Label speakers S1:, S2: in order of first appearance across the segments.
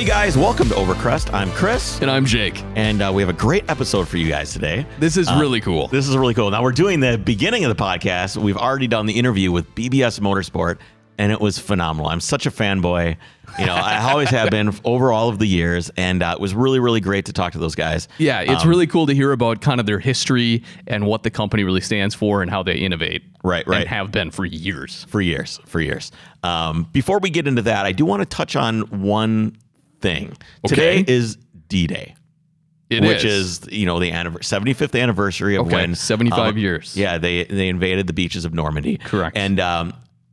S1: Hey guys, welcome to Overcrest. I'm Chris,
S2: And I'm Jake.
S1: and uh, we have a great episode for you guys today.
S2: This is really cool.
S1: This is really cool. Now we're doing the beginning of the podcast. We've already done the interview with BBS Motorsport, and it was phenomenal. I'm such a fanboy. You know, I always have been over all of the years, and uh, it was really, really great to talk to those guys.
S2: yeah, it's
S1: Um,
S2: really cool to hear about kind of their history and what the company really stands for and how they innovate.
S1: Right, right.
S2: And have been for years.
S1: for years, for years. Um, before we get into that, I do want to touch on one thing. Today is D-Day.
S2: It
S1: which is. you know the anniver- 75th anniversary of
S2: Okay,
S1: when
S2: 75
S1: um,
S2: years.
S1: Yeah, they they invaded the beaches of Normandy.
S2: Correct.
S1: And um,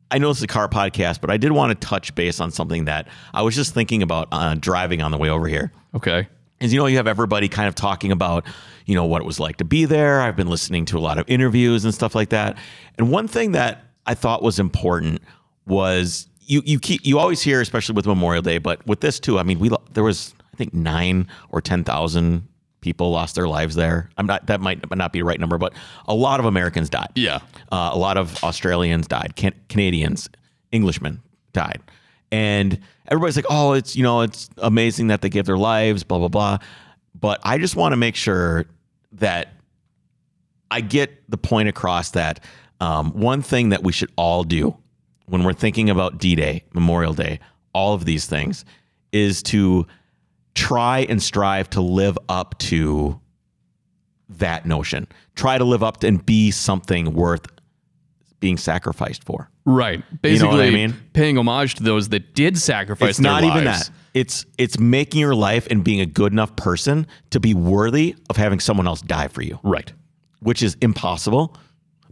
S1: I know it's a car podcast, but I did want to touch base on something that I was just thinking about uh, driving on the way over here.
S2: Okay.
S1: Is you know you have everybody kind of talking about you know what it was like to be there. I've been listening to a lot of interviews and stuff like that. And one thing that I thought was important was you you keep you always hear especially with Memorial Day, but with this too. I mean, we there was I think nine or ten thousand people lost their lives there. I'm not that might not be the right number, but a lot of Americans died.
S2: Yeah.
S1: Uh, a lot of Australians died, Can- Canadians, Englishmen died. And everybody's like, oh, it's, you know, it's amazing that they gave their lives, blah, blah, blah. But I just want to make sure that I get the point across that um, one thing that we should all do when we're thinking about D Day, Memorial Day, all of these things is to try and strive to live up to that notion. Try to live up to and be something worth being sacrificed for.
S2: Right.
S1: know
S2: Basically,
S1: what I mean?
S2: paying homage to those that did sacrifice
S1: It's not even that. It's it's making your life and being a good enough person to be worthy of having someone else die for you,
S2: Right.
S1: which is impossible,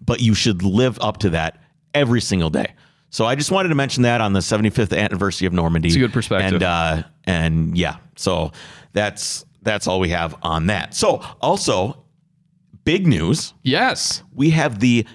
S1: but you should live up to that every single day. So I just wanted to mention that on the 75th anniversary of Normandy.
S2: It's a good perspective.
S1: And uh and yeah, so that's that's all we have on that. So also big news
S2: Yes.
S1: we have the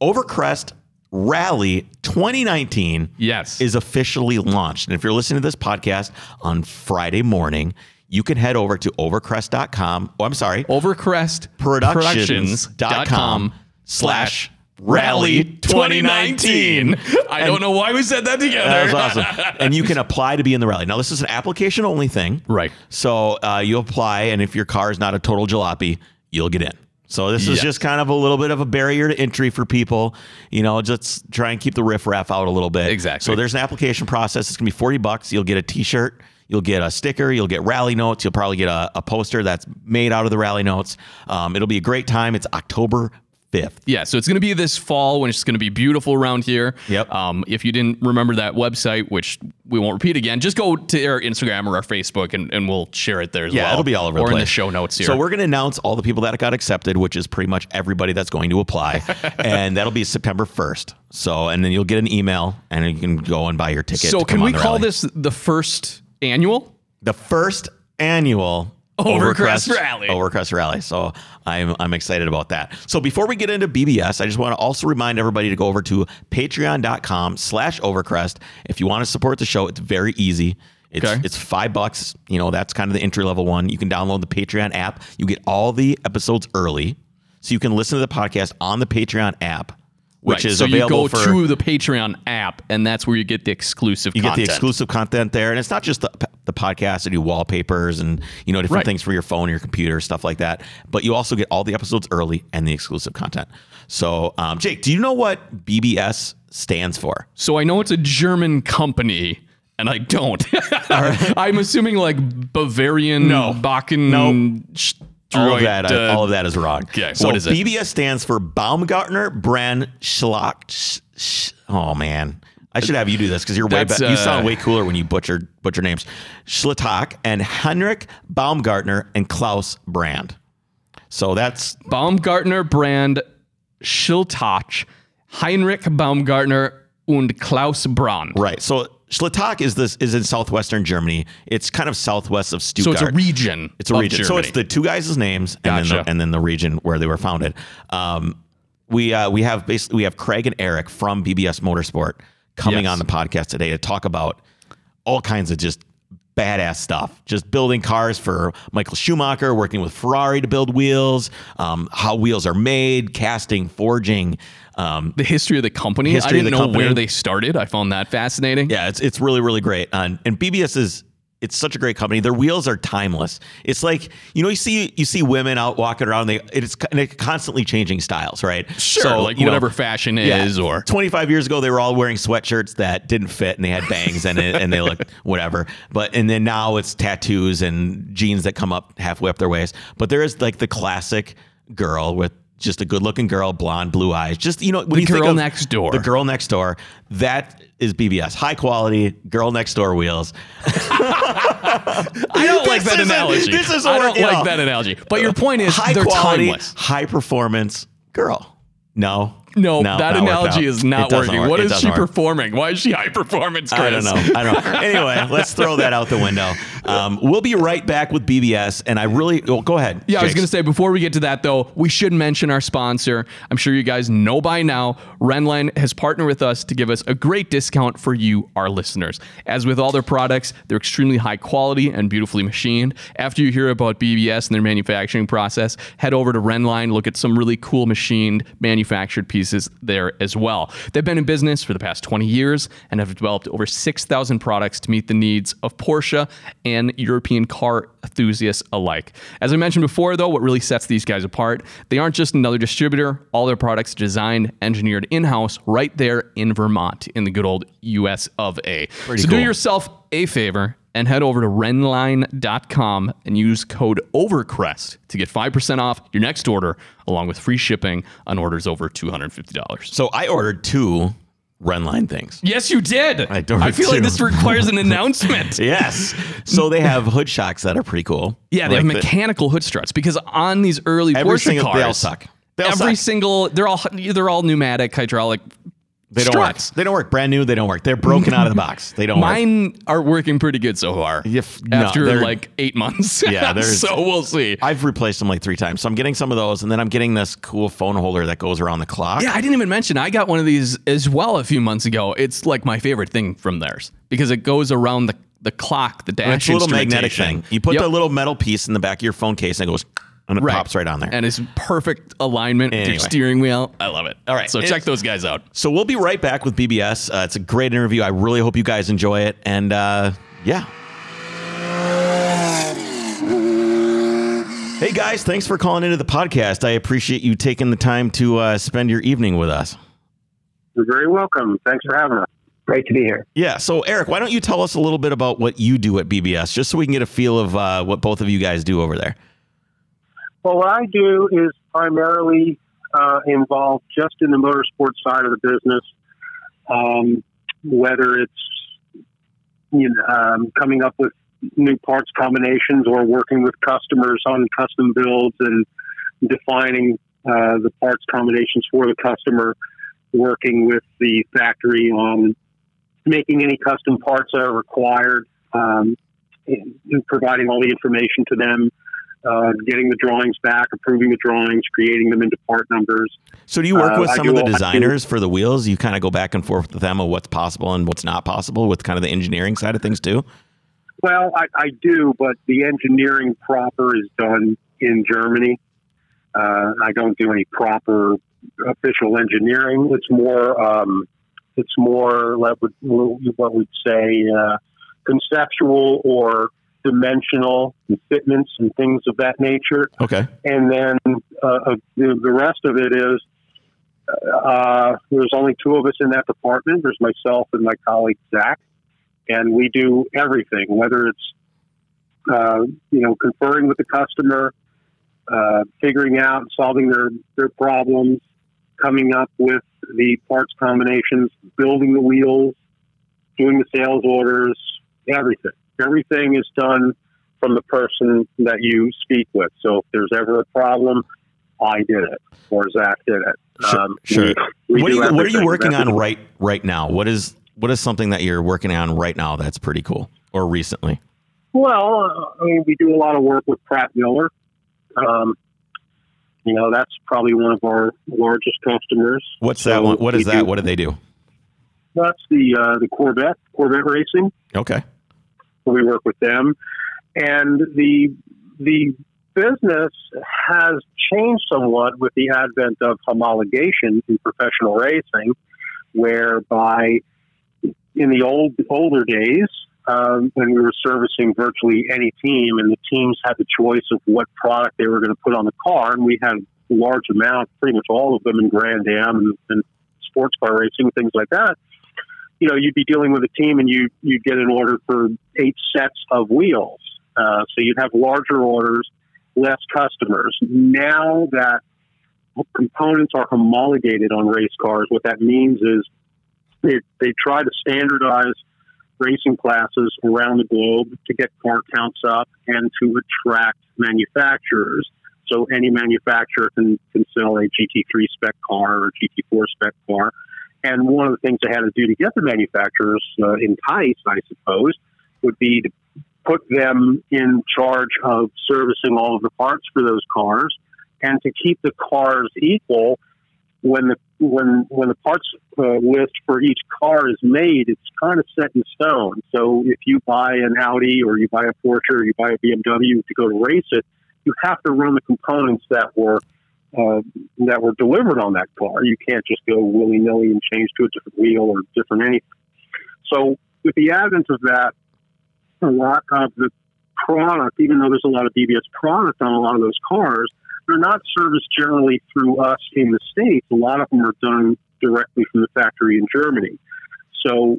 S1: Overcrest Rally 2019
S2: Yes.
S1: is officially launched. And if you're listening to this podcast on Friday morning, you can head over to overcrest.com. Oh, I'm sorry,
S2: Overcrest
S1: productions.com slash rally 2019.
S2: I don't know why we said that together.
S1: That was awesome. and you can apply to be in the rally. Now, this is an application only thing.
S2: Right.
S1: So uh, you apply, and if your car is not a total jalopy, you'll get in. So this is just kind of a little bit of a barrier to entry for people. You know, just try and keep the riffraff out a little bit.
S2: Exactly.
S1: So there's an application process. It's gonna be 40 bucks. You'll get a T-shirt. You'll get a sticker. You'll get rally notes. You'll probably get a, a poster that's made out of the rally notes. Um, it'll be a great time. It's October 5th.
S2: Yeah, so it's going to be this fall when it's going to be beautiful around here.
S1: Yep.
S2: Um, if you didn't remember that website, which we won't repeat again, just go to our Instagram or our Facebook and, and we'll share it there as
S1: Yeah,
S2: well.
S1: it'll be all over
S2: or
S1: the place.
S2: in the show notes here.
S1: So we're going to announce all the people that got accepted, which is pretty much everybody that's going to apply, and that'll be September 1st. So, and then you'll get an email, and you can go and buy your ticket.
S2: so can we call
S1: rally.
S2: this the first annual?
S1: the first annual
S2: Overcrest Rally.
S1: Overcrest Rally. So I'm I'm excited about that. So before we get into BBS, I just want to also remind everybody to go over to patreon.com slash overcrest. If you want to support the show, it's very easy. It's,
S2: Okay.
S1: it's five bucks. You know, that's kind of the entry level one. You can download the Patreon app. You get all the episodes early. So you can listen to the podcast on the Patreon app, which
S2: Right,
S1: is
S2: so you
S1: available
S2: go
S1: for
S2: to the Patreon app, and that's where you get the exclusive content.
S1: you
S2: content.
S1: get the exclusive content there, and it's not just the, the podcast. I do wallpapers and you know different
S2: Right.
S1: things for your phone, your computer, stuff like that. But you also get all the episodes early and the exclusive content. So, um, Jake, do you know what BBS stands for?
S2: So I know it's a German company, and I don't. I'm assuming like Bavarian,
S1: No.
S2: Bakken,
S1: no.
S2: Sh-
S1: All of that,
S2: uh,
S1: all of that is wrong.
S2: okay,
S1: so
S2: what is it?
S1: BBS stands for Baumgartner Brand Schlock. Oh man, I should have you do this because you're way better. you
S2: uh,
S1: sound way cooler when you butcher butcher names. Schlittak and Henrik Baumgartner and Klaus Brand. So that's
S2: Baumgartner Brand, Schiltach, Heinrich Baumgartner, und Klaus Braun.
S1: Right. So Schlittak is this is in southwestern Germany. It's kind of southwest of Stuttgart.
S2: So it's a region.
S1: It's a region. So it's the two guys' names and then the, and then the region where they were founded. Um, we uh, we have basically we have Craig and Eric from BBS Motorsport coming
S2: Yes.
S1: on the podcast today to talk about all kinds of just badass stuff. Just building cars for Michael Schumacher, working with Ferrari to build wheels, um, how wheels are made, casting, forging. Um,
S2: the history of the company.
S1: History
S2: I didn't know
S1: company.
S2: where they started. I found that fascinating.
S1: yeah, it's it's really really great. And, and BBS is it's such a great company. Their wheels are timeless. It's like you know you see you see women out walking around. They it's constantly changing styles, right?
S2: Sure,
S1: So,
S2: like
S1: you know,
S2: whatever fashion is, or
S1: 25 years ago they were all wearing sweatshirts that didn't fit and they had bangs in it and they looked whatever but and then now it's tattoos and jeans that come up halfway up their waist but there is like the classic girl with just a good looking girl blonde blue eyes just you know when
S2: The
S1: you think
S2: girl
S1: of
S2: next door.
S1: the girl next door that is bbs high quality girl next door wheels
S2: I don't like that analogy.
S1: this isn't
S2: I don't like that analogy. But your point is
S1: high
S2: they're
S1: quality
S2: timeless.
S1: high performance girl no
S2: No,
S1: No,
S2: that analogy is not working.
S1: work.
S2: What
S1: It
S2: is she
S1: work.
S2: performing? Why is she high performance, Chris?
S1: I don't know. I don't know. Anyway, let's throw that out the window. Um, we'll be right back with BBS, and I really oh, go ahead.
S2: Yeah, I was going to say before we get to that though, we should mention our sponsor. I'm sure you guys know by now, Rennline has partnered with us to give us a great discount for you, our listeners. As with all their products, they're extremely high quality and beautifully machined. After you hear about BBS and their manufacturing process, head over to Rennline, look at some really cool machined manufactured pieces there as well. They've been in business for the past 20 years and have developed over 6,000 products to meet the needs of Porsche and European car enthusiasts alike. As I mentioned before, though, what really sets these guys apart, they aren't just another distributor. All their products are designed, engineered in house right there in Vermont, in the good old US of A. so do yourself a favor and head over to rennline.com and use code OVERCREST to get 5% off your next order, along with free shipping on orders over $250.
S1: So I ordered two Rennline things.
S2: Yes, you did.
S1: I don't
S2: I feel like this requires an announcement.
S1: Yes. So they have hood shocks that are pretty cool.
S2: Yeah, they
S1: Like
S2: have
S1: the-
S2: mechanical hood struts because on these early Porsche
S1: single
S2: cars,
S1: they all suck. They all
S2: every
S1: suck.
S2: single they're all they're all pneumatic hydraulic.
S1: They don't
S2: struts.
S1: work. They don't work. Brand new. They don't work. They're broken out of the box. They don't work.
S2: Mine are working pretty good so far.
S1: If- no,
S2: after like eight months.
S1: Yeah,
S2: so we'll see.
S1: I've replaced them like three times. So I'm getting some of those, and then I'm getting this cool phone holder that goes around the clock.
S2: Yeah, I didn't even mention I got one of these as well a few months ago. It's like my favorite thing from theirs because it goes around the the clock, the dash.
S1: It's a little magnetic thing. You put
S2: Yep.
S1: the little metal piece in the back of your phone case, and it goes, and it
S2: Right.
S1: pops right on there.
S2: and it's perfect alignment with your steering wheel. I love it.
S1: All right.
S2: so
S1: It's-
S2: check those guys out.
S1: So we'll be right back with BBS. Uh, it's a great interview. I really hope you guys enjoy it. And uh, yeah. Hey guys, thanks for calling into the podcast. I appreciate you taking the time to uh, spend your evening with us.
S3: You're very welcome. Thanks for having us.
S4: Great to be here.
S1: Yeah. So Eric, why don't you tell us a little bit about what you do at BBS, just so we can get a feel of uh, what both of you guys do over there.
S3: Well, what I do is primarily uh, involved just in the motorsports side of the business, um, whether it's you know, um, coming up with new parts combinations or working with customers on custom builds and defining uh, the parts combinations for the customer, working with the factory on making any custom parts that are required, um, and and providing all the information to them uh, getting the drawings back, approving the drawings, creating them into part numbers.
S1: So do you work
S3: Uh,
S1: with
S3: I
S1: some of the
S3: all- I do-
S1: designers for the wheels? You kind of go back and forth with them of what's possible and what's not possible with kind of the engineering side of things too.
S3: Well, I, I do, but the engineering proper is done in Germany. Uh, I don't do any proper official engineering. It's more, um, it's more what we'd say uh, conceptual or dimensional and fitments and things of that nature.
S1: Okay.
S3: and then uh, uh, the, the rest of it is uh, there's only two of us in that department. There's myself and my colleague Zach, and we do everything, whether it's uh, you know conferring with the customer, uh, figuring out, solving their their problems, coming up with the parts combinations, building the wheels, doing the sales orders, everything. Everything is done from the person that you speak with. So if there's ever a problem, I did it or Zach did it. Um,
S1: Sure, sure.
S3: we- we
S1: what, are you, what are you working on right right now? What is what is something that you're working on right now that's pretty cool or recently?
S3: Well, I mean, we do a lot of work with Pratt Miller. Um, you know, that's probably one of our largest customers.
S1: What's
S3: So
S1: that one? What is that?
S3: do-
S1: What do they do?
S3: That's the uh, the Corvette Corvette Racing.
S1: Okay.
S3: We work with them, and the the business has changed somewhat with the advent of homologation in professional racing, whereby in the old older days, um, and we were servicing virtually any team, and the teams had the choice of what product they were going to put on the car, and we had large amount, pretty much all of them in Grand Am and, and sports car racing, things like that. You know, you'd be dealing with a team, and you you'd get an order for eight sets of wheels, uh, so you'd have larger orders, less customers. Now that components are homologated on race cars, what that means is they, they try to standardize racing classes around the globe to get car counts up and to attract manufacturers. So any manufacturer can, can sell a GT3 spec car or GT4 spec car. And one of the things they had to do to get the manufacturers uh, enticed, I suppose, would be to put them in charge of servicing all of the parts for those cars and to keep the cars equal when the when when the parts uh, list for each car is made, it's kind of set in stone. So if you buy an Audi or you buy a Porsche or you buy a BMW to go to race it, you have to run the components that were uh, that were delivered on that car. You can't just go willy nilly and change to a different wheel or different anything. So with the advent of that, a lot of the product, even though there's a lot of BBS product on a lot of those cars, they're not serviced generally through us in the States. A lot of them are done directly from the factory in Germany. So,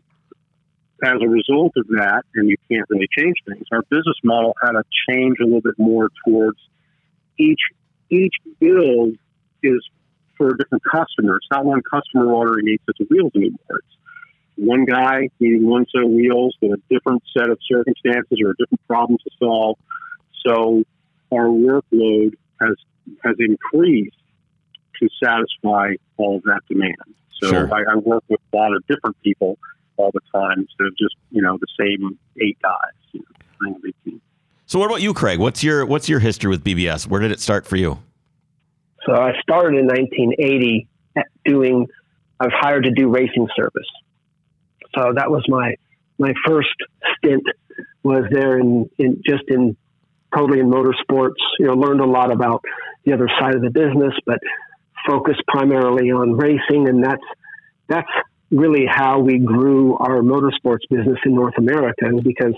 S3: as a result of that, and you can't really change things, our business model had to change a little bit more towards each each build is for a different customer. It's not one customer ordering eight sets of wheels anymore. It's one guy needing one set of wheels with a different set of circumstances or a different problem to solve. So our workload has has increased to satisfy all of that demand. So
S1: Sure.
S3: I, I work with a lot of different people all the time instead of just you know the same eight guys. You know,
S1: So what about you, Craig? What's your what's your history with BBS? Where did it start for you?
S4: So I started in 1980 at doing. I was hired to do racing service. So that was my my first stint was there in, in just in totally in motorsports. You know, learned a lot about the other side of the business, but focused primarily on racing, and that's that's really how we grew our motorsports business in North America, because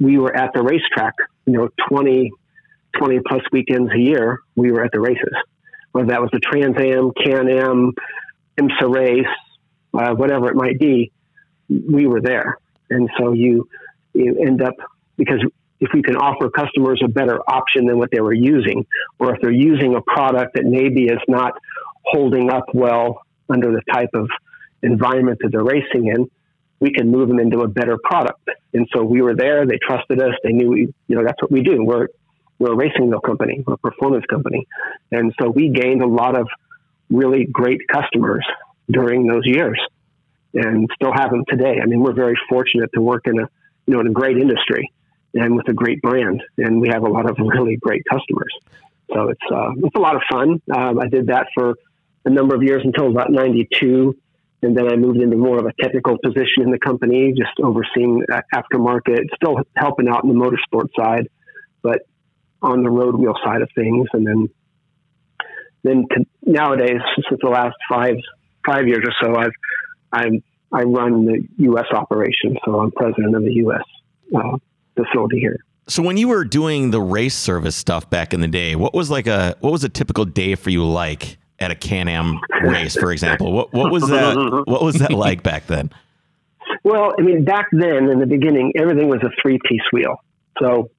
S4: we were at the racetrack. You know, 20, 20 plus weekends a year, we were at the races. Whether that was the Trans Am, Can Am, IMSA race, uh, whatever it might be, we were there. And so you you end up because if we can offer customers a better option than what they were using, or if they're using a product that maybe is not holding up well under the type of environment that they're racing in, we can move them into a better product. And so we were there. They trusted us. They knew, we, you know, that's what we do. We're we're a racing wheel company, we're a performance company, and so we gained a lot of really great customers during those years, and still have them today. I mean, we're very fortunate to work in a you know in a great industry and with a great brand, and we have a lot of really great customers. So it's uh, it's a lot of fun. Um, I did that for a number of years until about '92, and then I moved into more of a technical position in the company, just overseeing aftermarket, still helping out in the motorsport side, but on the road wheel side of things. And then then to, nowadays, since the last five five years or so, I've I'm I run the U.S. operation, so I'm president of the U.S. Uh, facility here.
S1: So when you were doing the race service stuff back in the day, what was like a what was a typical day for you like at a Can-Am race, for example? What what was that what was that like back then?
S4: Well, I mean, back then in the beginning, everything was a three piece wheel. So,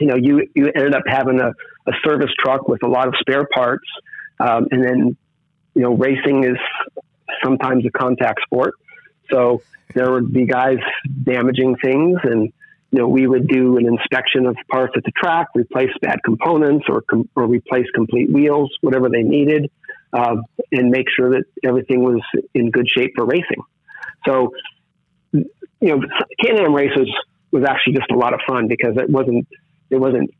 S4: you know, you, you ended up having a, a service truck with a lot of spare parts. Um, and then, you know, racing is sometimes a contact sport. So there would be guys damaging things and, you know, we would do an inspection of parts at the track, replace bad components or, com- or replace complete wheels, whatever they needed, uh, and make sure that everything was in good shape for racing. So, you know, Can-Am races was actually just a lot of fun because it wasn't it wasn't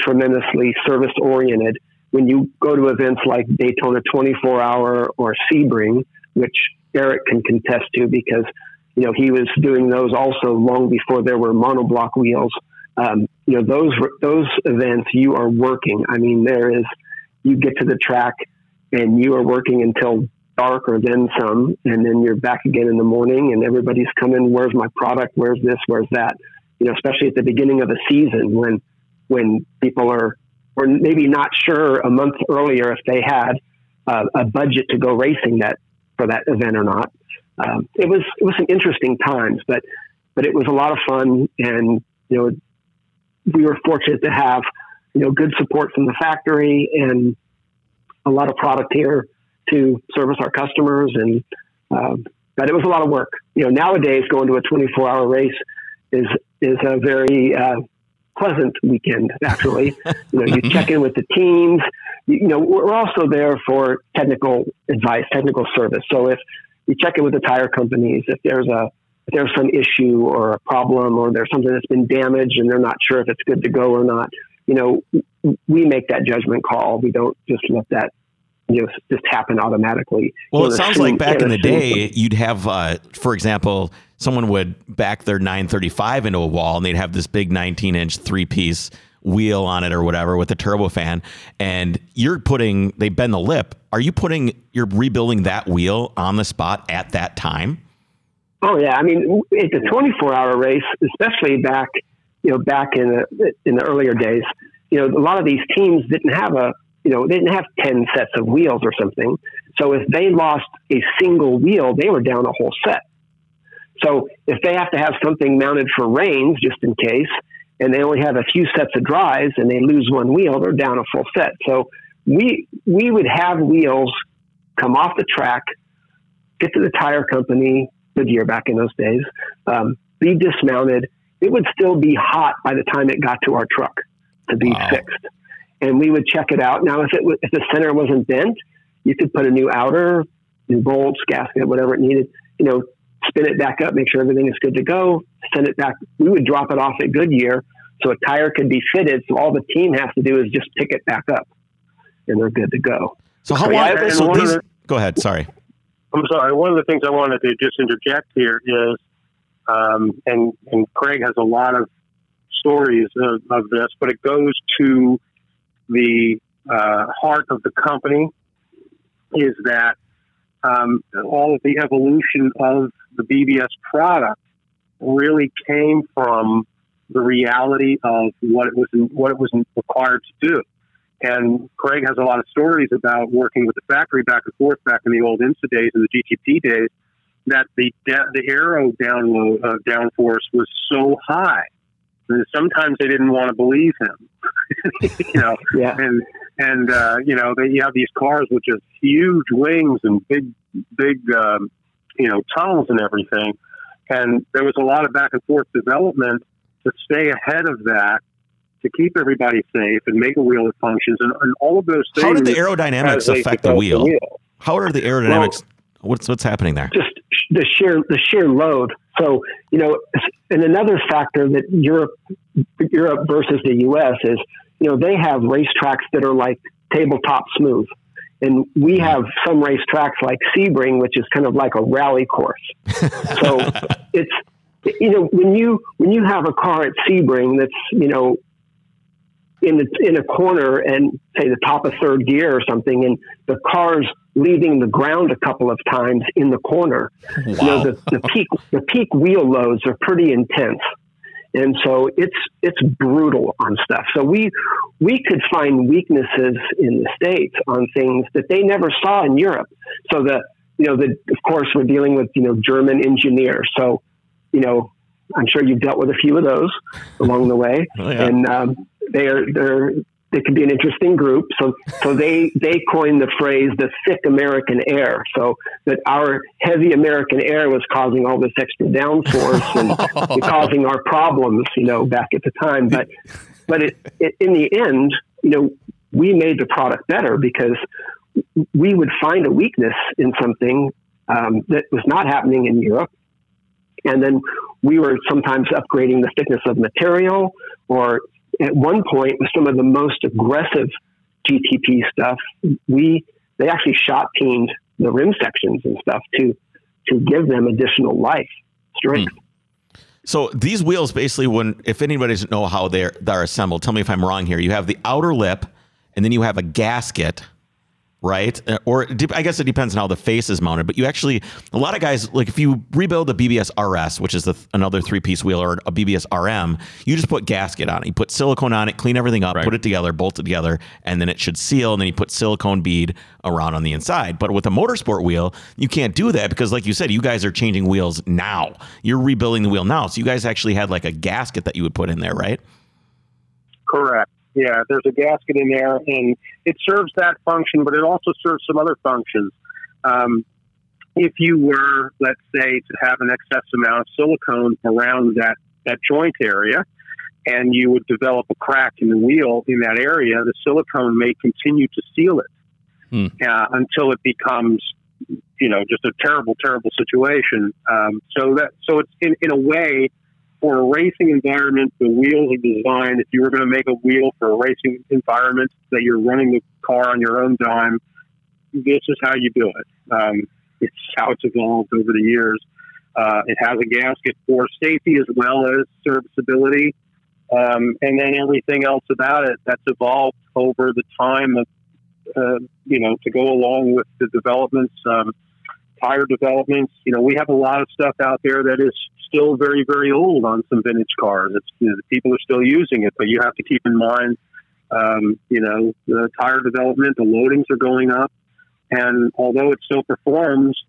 S4: tremendously service oriented. When you go to events like Daytona 24 Hour or Sebring, which Eric can contest to because you know he was doing those also long before there were monoblock wheels. Um, you know those those events you are working. I mean there is you get to the track and you are working until dark or then some, and then you're back again in the morning, and everybody's coming. Where's my product? Where's this? Where's that? You know, especially at the beginning of a season when when people are or maybe not sure a month earlier if they had uh, a budget to go racing that for that event or not. Um, it was it was some interesting times, but but it was a lot of fun, and you know we were fortunate to have you know good support from the factory and a lot of product here to service our customers, and um, but it was a lot of work. You know nowadays going to a 24 hour race is is a very uh, pleasant weekend. Actually, you know you check in with the teams. You, you know we're also there for technical advice, technical service. So if you check it with the tire companies if there's a if there's some issue or a problem or there's something that's been damaged and they're not sure if it's good to go or not. You know, we make that judgment call. We don't just let that you know just happen automatically.
S1: Well, it sounds like back in the day, you'd have, uh, for example, someone would back their 935 into a wall and they'd have this big 19 inch three piece wheel on it or whatever with a turbofan. And you're putting, they bend the lip. Are you putting, you're rebuilding that wheel on the spot at that time?
S4: Oh yeah, I mean, it's a 24 hour race, especially back, you know, back in the in the earlier days. You know, a lot of these teams didn't have a, you know, they didn't have 10 sets of wheels or something. So if they lost a single wheel, they were down a whole set. So if they have to have something mounted for rains just in case, and they only have a few sets of drives and they lose one wheel, they're down a full set. So we we would have wheels come off the track, get to the tire company, Goodyear back in those days, um, be dismounted. It would still be hot by the time it got to our truck to be
S1: Wow.
S4: fixed, and we would check it out. Now, if it if the center wasn't bent, you could put a new outer, new bolts, gasket, whatever it needed. You know, spin it back up, make sure everything is good to go, send it back. We would drop it off at Goodyear so a tire could be fitted. So all the team has to do is just pick it back up, and they're good to go.
S1: So how
S4: So, yeah,
S1: long? So
S3: one of
S1: these,
S3: the-
S1: go ahead. Sorry.
S3: I'm sorry. One of the things I wanted to just interject here is, um, and and Craig has a lot of stories of, of this, but it goes to the uh, heart of the company. Is that um, all of the evolution of the BBS product really came from the reality of what it was what it was required to do. And Craig has a lot of stories about working with the factory back and forth back in the old IMSA days and the GTP days. That the the aero download uh, downforce was so high that sometimes they didn't want to believe him. you know,
S4: Yeah.
S3: and and uh, you know they, you have these cars with just huge wings and big big um, you know tunnels and everything, and there was a lot of back and forth development to stay ahead of that to keep everybody safe and make a wheel that functions and, and all of those things.
S1: How did the aerodynamics affect the
S3: develop
S1: wheel? How are the aerodynamics? what's what's happening there?
S4: just the sheer the sheer load. So you know, and another factor that Europe Europe versus the U.S. is you know they have racetracks that are like tabletop smooth, and we have some racetracks like Sebring, which is kind of like a rally course. So it's you know when you when you have a car at Sebring that's you know in the, in a corner and say the top of third gear or something, and the car's leaving the ground a couple of times in the corner. You know, the, the peak the peak wheel loads are pretty intense, and so it's it's brutal on stuff. So we we could find weaknesses in the states on things that they never saw in Europe. So the you know the of course we're dealing with you know German engineers. So you know I'm sure you've dealt with a few of those along the way,
S1: Oh, yeah.
S4: and um, they're they're they could be an interesting group. So so they they coined the phrase the thick American air. So that our heavy American air was causing all this extra downforce and causing our problems, you know, back at the time. But but it, it in the end, you know, we made the product better because we would find a weakness in something um, that was not happening in Europe. And then we were sometimes upgrading the thickness of material, or at one point, with some of the most aggressive GTP stuff, we they actually shot peened the rim sections and stuff to to give them additional life, strength. Hmm.
S1: So these wheels basically, when if anybody doesn't know how they're they're assembled, tell me if I'm wrong here. You have the outer lip, and then you have a gasket right? Uh, Or I guess it depends on how the face is mounted. But you actually, a lot of guys, like if you rebuild a BBS RS, which is the, another three piece wheel, or a BBS RM, you just put gasket on it. You put silicone on it, clean everything up,
S2: Right.
S1: put it together, bolt it together, and then it should seal. And then you put silicone bead around on the inside. But with a motorsport wheel, you can't do that because, like you said, you guys are changing wheels now. You're rebuilding the wheel now. So you guys actually had like a gasket that you would put in there, right?
S3: Correct. Yeah, there's a gasket in there, and it serves that function, but it also serves some other functions. Um, if you were, let's say, to have an excess amount of silicone around that, that joint area, and you would develop a crack in the wheel in that area, the silicone may continue to seal it
S2: Hmm.
S3: uh, until it becomes, you know, just a terrible, terrible situation. Um, so that, so it's in, in a way, for a racing environment, the wheels are designed. If you were going to make a wheel for a racing environment that you're running the car on your own dime, this is how you do it. Um, it's how it's evolved over the years. Uh, it has a gasket for safety as well as serviceability, um, and then everything else about it that's evolved over the time of, uh, you know, to go along with the developments. Um, tire developments. You know, we have a lot of stuff out there that is still very, very old on some vintage cars. It's, you know, people are still using it, but you have to keep in mind, um, you know, the tire development, the loadings are going up. And although it still performs,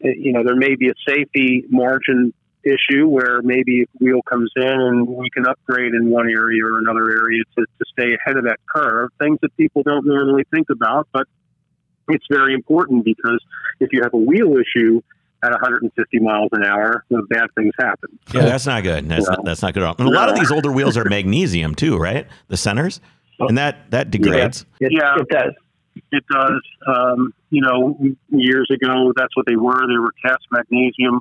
S3: you know, there may be a safety margin issue where maybe wheel comes in and we can upgrade in one area or another area to, to stay ahead of that curve. Things that people don't normally think about, but it's very important because if you have a wheel issue at 150 miles an hour, the bad things happen.
S1: Yeah, that's not good. That's
S3: No.
S1: not, that's not good at all. And a lot of these older wheels are magnesium too, right? The centers, and that that degrades.
S4: It,
S3: Yeah.
S4: it does.
S3: It does. Um, you know, years ago, that's what they were. They were cast magnesium.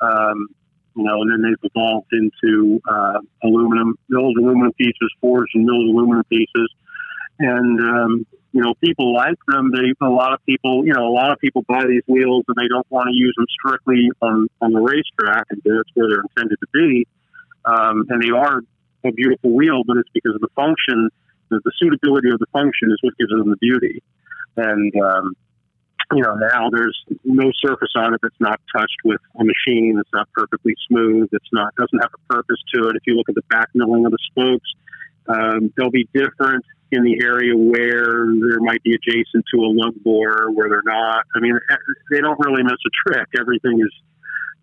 S3: Um, you know, and then they've evolved into uh, aluminum, milled aluminum pieces, forged and milled aluminum pieces. And um, you know, people like them. They a lot of people, you know, a lot of people buy these wheels and they don't want to use them strictly on on the racetrack, and that's where they're intended to be. Um, and they are a beautiful wheel, but it's because of the function, the, the suitability of the function is what gives them the beauty. And um, you know, now there's no surface on it that's not touched with a machine. It's not perfectly smooth. It's not doesn't have a purpose to it. If you look at the back milling of the spokes, um, they'll be different in the area where there might be adjacent to a lug bore, where they're not. I mean, they don't really miss a trick. Everything is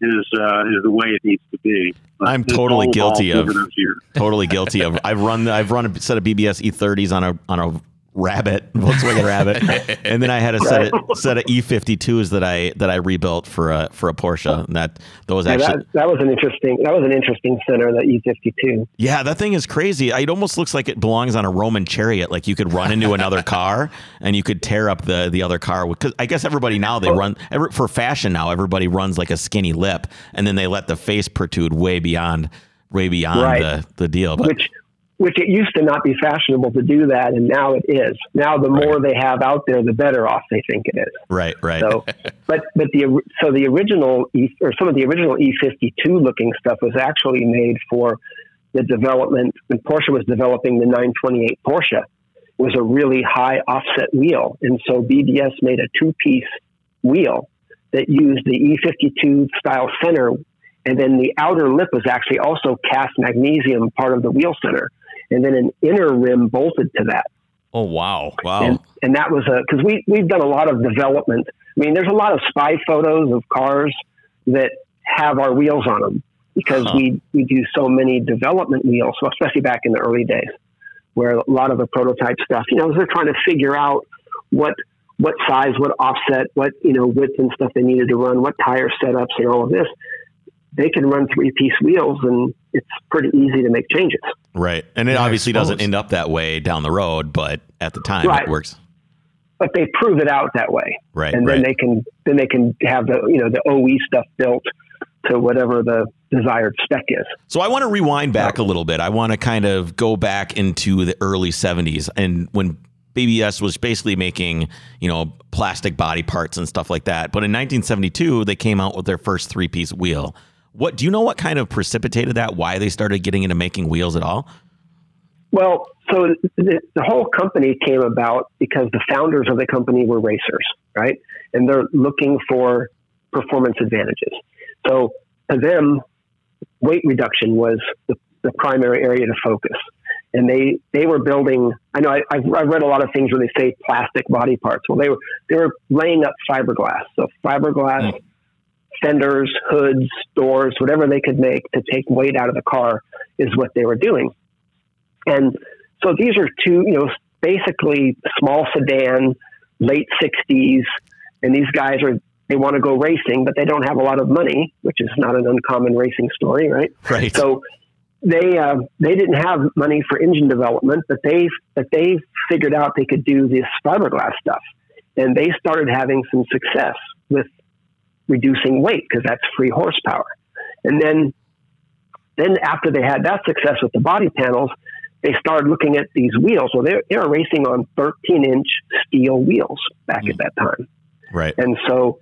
S3: is uh, is the way it needs to be. But
S1: I'm totally guilty of-
S3: over those years.
S1: Totally guilty of. I've run I've run a set of BBS E30s on a on a Rabbit Volkswagen Rabbit, and then I had a set of set of E52s that I that I rebuilt for a for a Porsche. And that those
S4: Yeah,
S1: actually
S4: that, that was an interesting. That was an interesting center. That E E52.
S1: Yeah, that thing is crazy. It almost looks like it belongs on a Roman chariot. Like you could run into another car and you could tear up the the other car. Because I guess everybody now they run every, for fashion now. Everybody runs like a skinny lip, and then they let the face protrude way beyond way beyond
S4: Right.
S1: the the deal. But
S4: which which it used to not be fashionable to do that, and now it is. Now the more they have out there, the better off they think it is.
S1: right, right.
S4: So, but but the so the original E or some of the original E52 looking stuff was actually made for the development when Porsche was developing the 928 Porsche was a really high offset wheel, and so BBS made a two piece wheel that used the E52 style center, and then the outer lip was actually also cast magnesium part of the wheel center, and then an inner rim bolted to that
S2: Oh wow.
S1: wow.
S4: and, and that was a because we we've done a lot of development. I mean, there's a lot of spy photos of cars that have our wheels on them because
S2: Huh.
S4: we we do so many development wheels, so especially back in the early days, where a lot of the prototype stuff, you know, they're trying to figure out what what size, what offset, what you know width and stuff they needed to run, what tire setups, and all of this. They can run three piece wheels, and it's pretty easy to make changes.
S1: right. And it
S2: Yeah,
S1: obviously doesn't end up that way down the road, but at the time
S4: Right.
S1: it works.
S4: But they prove it out that way.
S1: Right,
S4: and
S1: right.
S4: then they can then they can have the you know the OE stuff built to whatever the desired spec is.
S1: So I want to rewind back a little bit. I want to kind of go back into the early 70s and when BBS was basically making, you know, plastic body parts and stuff like that. But in 1972, they came out with their first three-piece wheel. What do you know what kind of precipitated that? Why they started getting into making wheels at all?
S4: Well, so the, the whole company came about because the founders of the company were racers, right? And they're looking for performance advantages. So to them, weight reduction was the, the primary area to focus. And they, they were building, I know I, I've, I've read a lot of things where they say plastic body parts. Well, they were, they were laying up fiberglass. So fiberglass mm. Fenders, hoods, doors, whatever they could make to take weight out of the car is what they were doing. And so these are two, you know, basically small sedan, late 60s, and these guys are they want to go racing, but they don't have a lot of money, which is not an uncommon racing story, right?
S1: Right.
S4: So they uh, they didn't have money for engine development, but they but they figured out they could do this fiberglass stuff, and they started having some success with reducing weight because that's free horsepower. And then then after they had that success with the body panels, they started looking at these wheels. Well, they they were racing on 13 inch steel wheels back mm. at that time.
S1: Right.
S4: And so,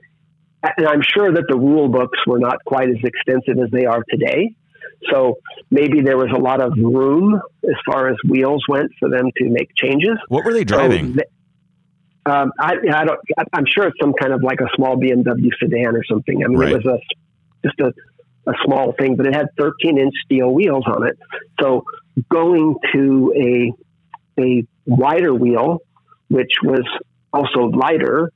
S4: and I'm sure that the rule books were not quite as extensive as they are today. So maybe there was a lot of room as far as wheels went for them to make changes.
S1: What were they driving? So,
S4: um, I, I, don't. I'm sure it's some kind of like a small BMW sedan or something. I mean, right. it was a just a a small thing, but it had 13 inch steel wheels on it. So going to a a wider wheel, which was also lighter,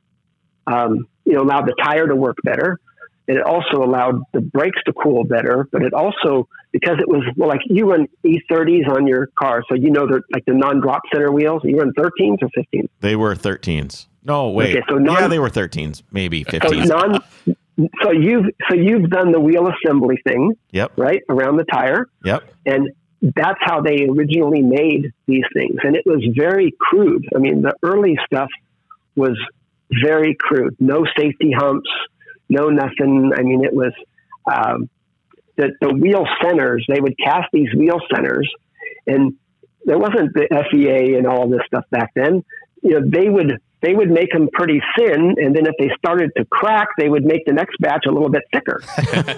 S4: um, you know, allowed the tire to work better. And it also allowed the brakes to cool better, but it also, because it was well, like you run E30s on your car, so you know they're like the non-drop center wheels. You run 13s or 15s?
S1: They were 13s. No, wait. Okay, so non, yeah, they were 13s, maybe 15s. So non,
S4: so you've so you've done the wheel assembly thing,
S1: yep,
S4: right around the tire,
S1: yep,
S4: and that's how they originally made these things, and it was very crude. I mean, the early stuff was very crude, no safety humps, no nothing. I mean, it was um, the the wheel centers. They would cast these wheel centers, and there wasn't the FEA and all this stuff back then. You know, they would they would make them pretty thin, and then if they started to crack, they would make the next batch a little bit thicker.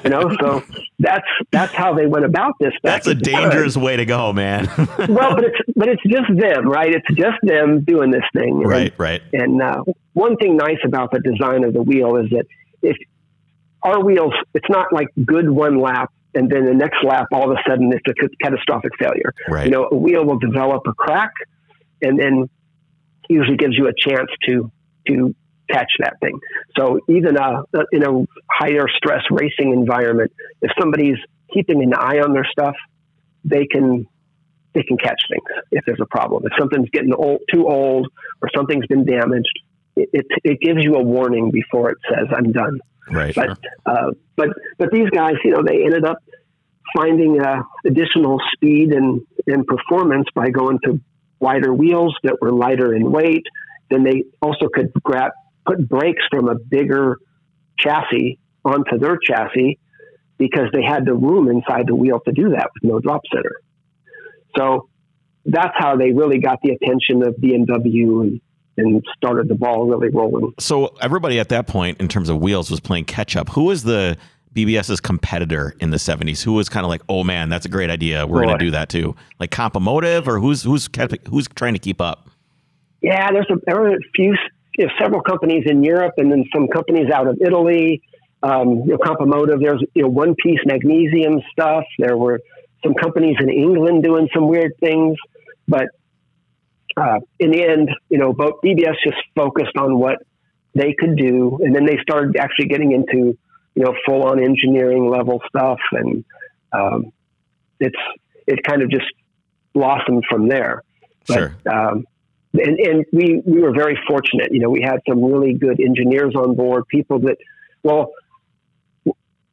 S4: you know, so that's that's how they went about this.
S1: That's a dangerous way to go, man.
S4: well, but it's but it's just them, right? It's just them doing this thing,
S1: right? And, right.
S4: And uh, one thing nice about the design of the wheel is that if our wheels, it's not like good one lap and then the next lap, all of a sudden, it's a catastrophic failure.
S1: Right.
S4: You know, a wheel will develop a crack, and then usually gives you a chance to to catch that thing. So even uh, in a higher stress racing environment, if somebody's keeping an eye on their stuff, they can they can catch things if there's a problem. If something's getting old, too old or something's been damaged, it, it, it gives you a warning before it says I'm done.
S1: Right.
S4: But uh, but but these guys, you know, they ended up finding uh, additional speed and and performance by going to wider wheels that were lighter in weight. Then they also could grab, put brakes from a bigger chassis onto their chassis because they had the room inside the wheel to do that with no drop center. So that's how they really got the attention of BMW and, and started the ball really rolling.
S1: So everybody at that point, in terms of wheels, was playing catch up. Who was the BBS's competitor in the 70s who was kind of like, oh man, that's a great idea. We're going to do that too. Like Compomotive or who's who's who's trying to keep up?
S4: Yeah, there's a, there are a few, you know, several companies in Europe and then some companies out of Italy. Um, you know, Compomotive, there's you know one piece magnesium stuff. There were some companies in England doing some weird things, but uh, in the end, you know, both BBS just focused on what they could do, and then they started actually getting into you know, full on engineering level stuff. And um, it's, it kind of just blossomed from there.
S1: But, sure. Um,
S4: and, and we, we were very fortunate. You know, we had some really good engineers on board, people that, well,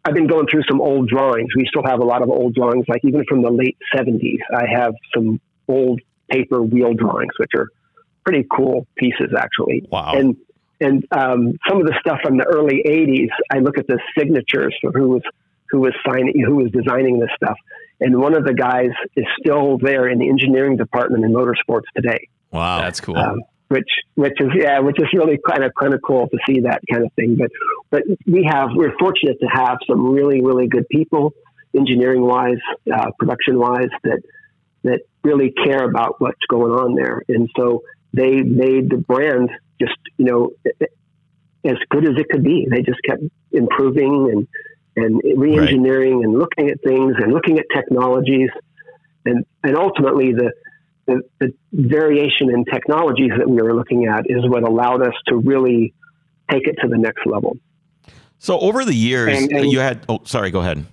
S4: I've been going through some old drawings. We still have a lot of old drawings, like even from the late 70s. I have some old paper wheel drawings, which are pretty cool pieces, actually.
S1: Wow.
S4: And and um, some of the stuff from the early '80s, I look at the signatures for who was who was signing, who was designing this stuff, and one of the guys is still there in the engineering department in motorsports today.
S1: Wow, that's cool. Um,
S4: which which is yeah, which is really kind of kind of cool to see that kind of thing. But but we have we're fortunate to have some really really good people, engineering wise, uh, production wise, that that really care about what's going on there. And so they made the brand just, you know, as good as it could be. They just kept improving and, and re-engineering right. and looking at things and looking at technologies. And, and ultimately the, the, the variation in technologies that we were looking at is what allowed us to really take it to the next level.
S1: So over the years, and, and, you had. Oh, sorry. Go ahead.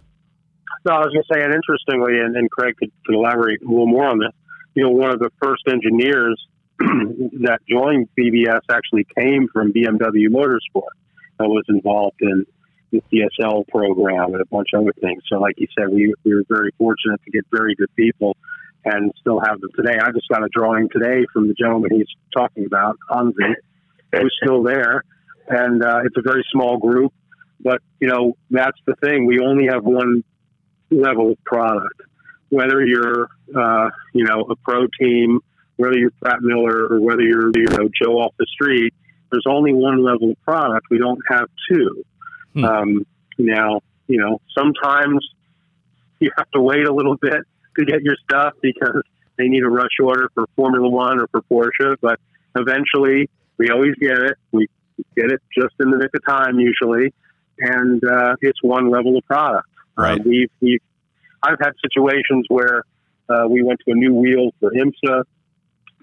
S3: No, I was going to say, and interestingly, and, and Craig could, could, elaborate a little more on this. You know, one of the first engineers that joined BBS actually came from BMW Motorsport and was involved in the CSL program and a bunch of other things. So, like you said, we, we were very fortunate to get very good people and still have them today. I just got a drawing today from the gentleman he's talking about, Hansi, who's still there. And uh, it's a very small group. But, you know, that's the thing. We only have one level product. Whether you're, uh, you know, a pro team, whether you're Pratt Miller or whether you're, you know, Joe off the street, there's only one level of product. We don't have two. Hmm. Um, now, you know, sometimes you have to wait a little bit to get your stuff because they need a rush order for Formula One or for Porsche. But eventually, we always get it. We get it just in the nick of time, usually, and uh, it's one level of product.
S1: Uh, right.
S3: Uh, we've, we've, I've had situations where uh, we went to a new wheel for IMSA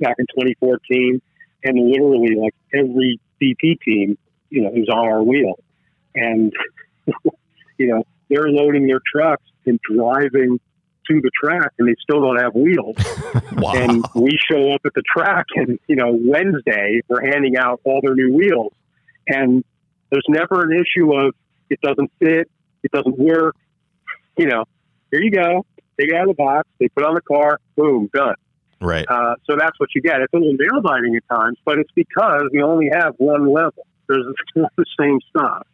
S3: back in 2014, and literally, like every DP team, you know, is on our wheel, and you know, they're loading their trucks and driving to the track and they still don't have wheels.
S1: wow.
S3: And we show up at the track and, you know, Wednesday, we're handing out all their new wheels. And there's never an issue of it doesn't fit, it doesn't work, you know, here you go. Take it out of the box. They put on the car. Boom, done.
S1: Right.
S3: Uh, so that's what you get. It's a little nail biting at times, but it's because we only have one level. There's the same stuff.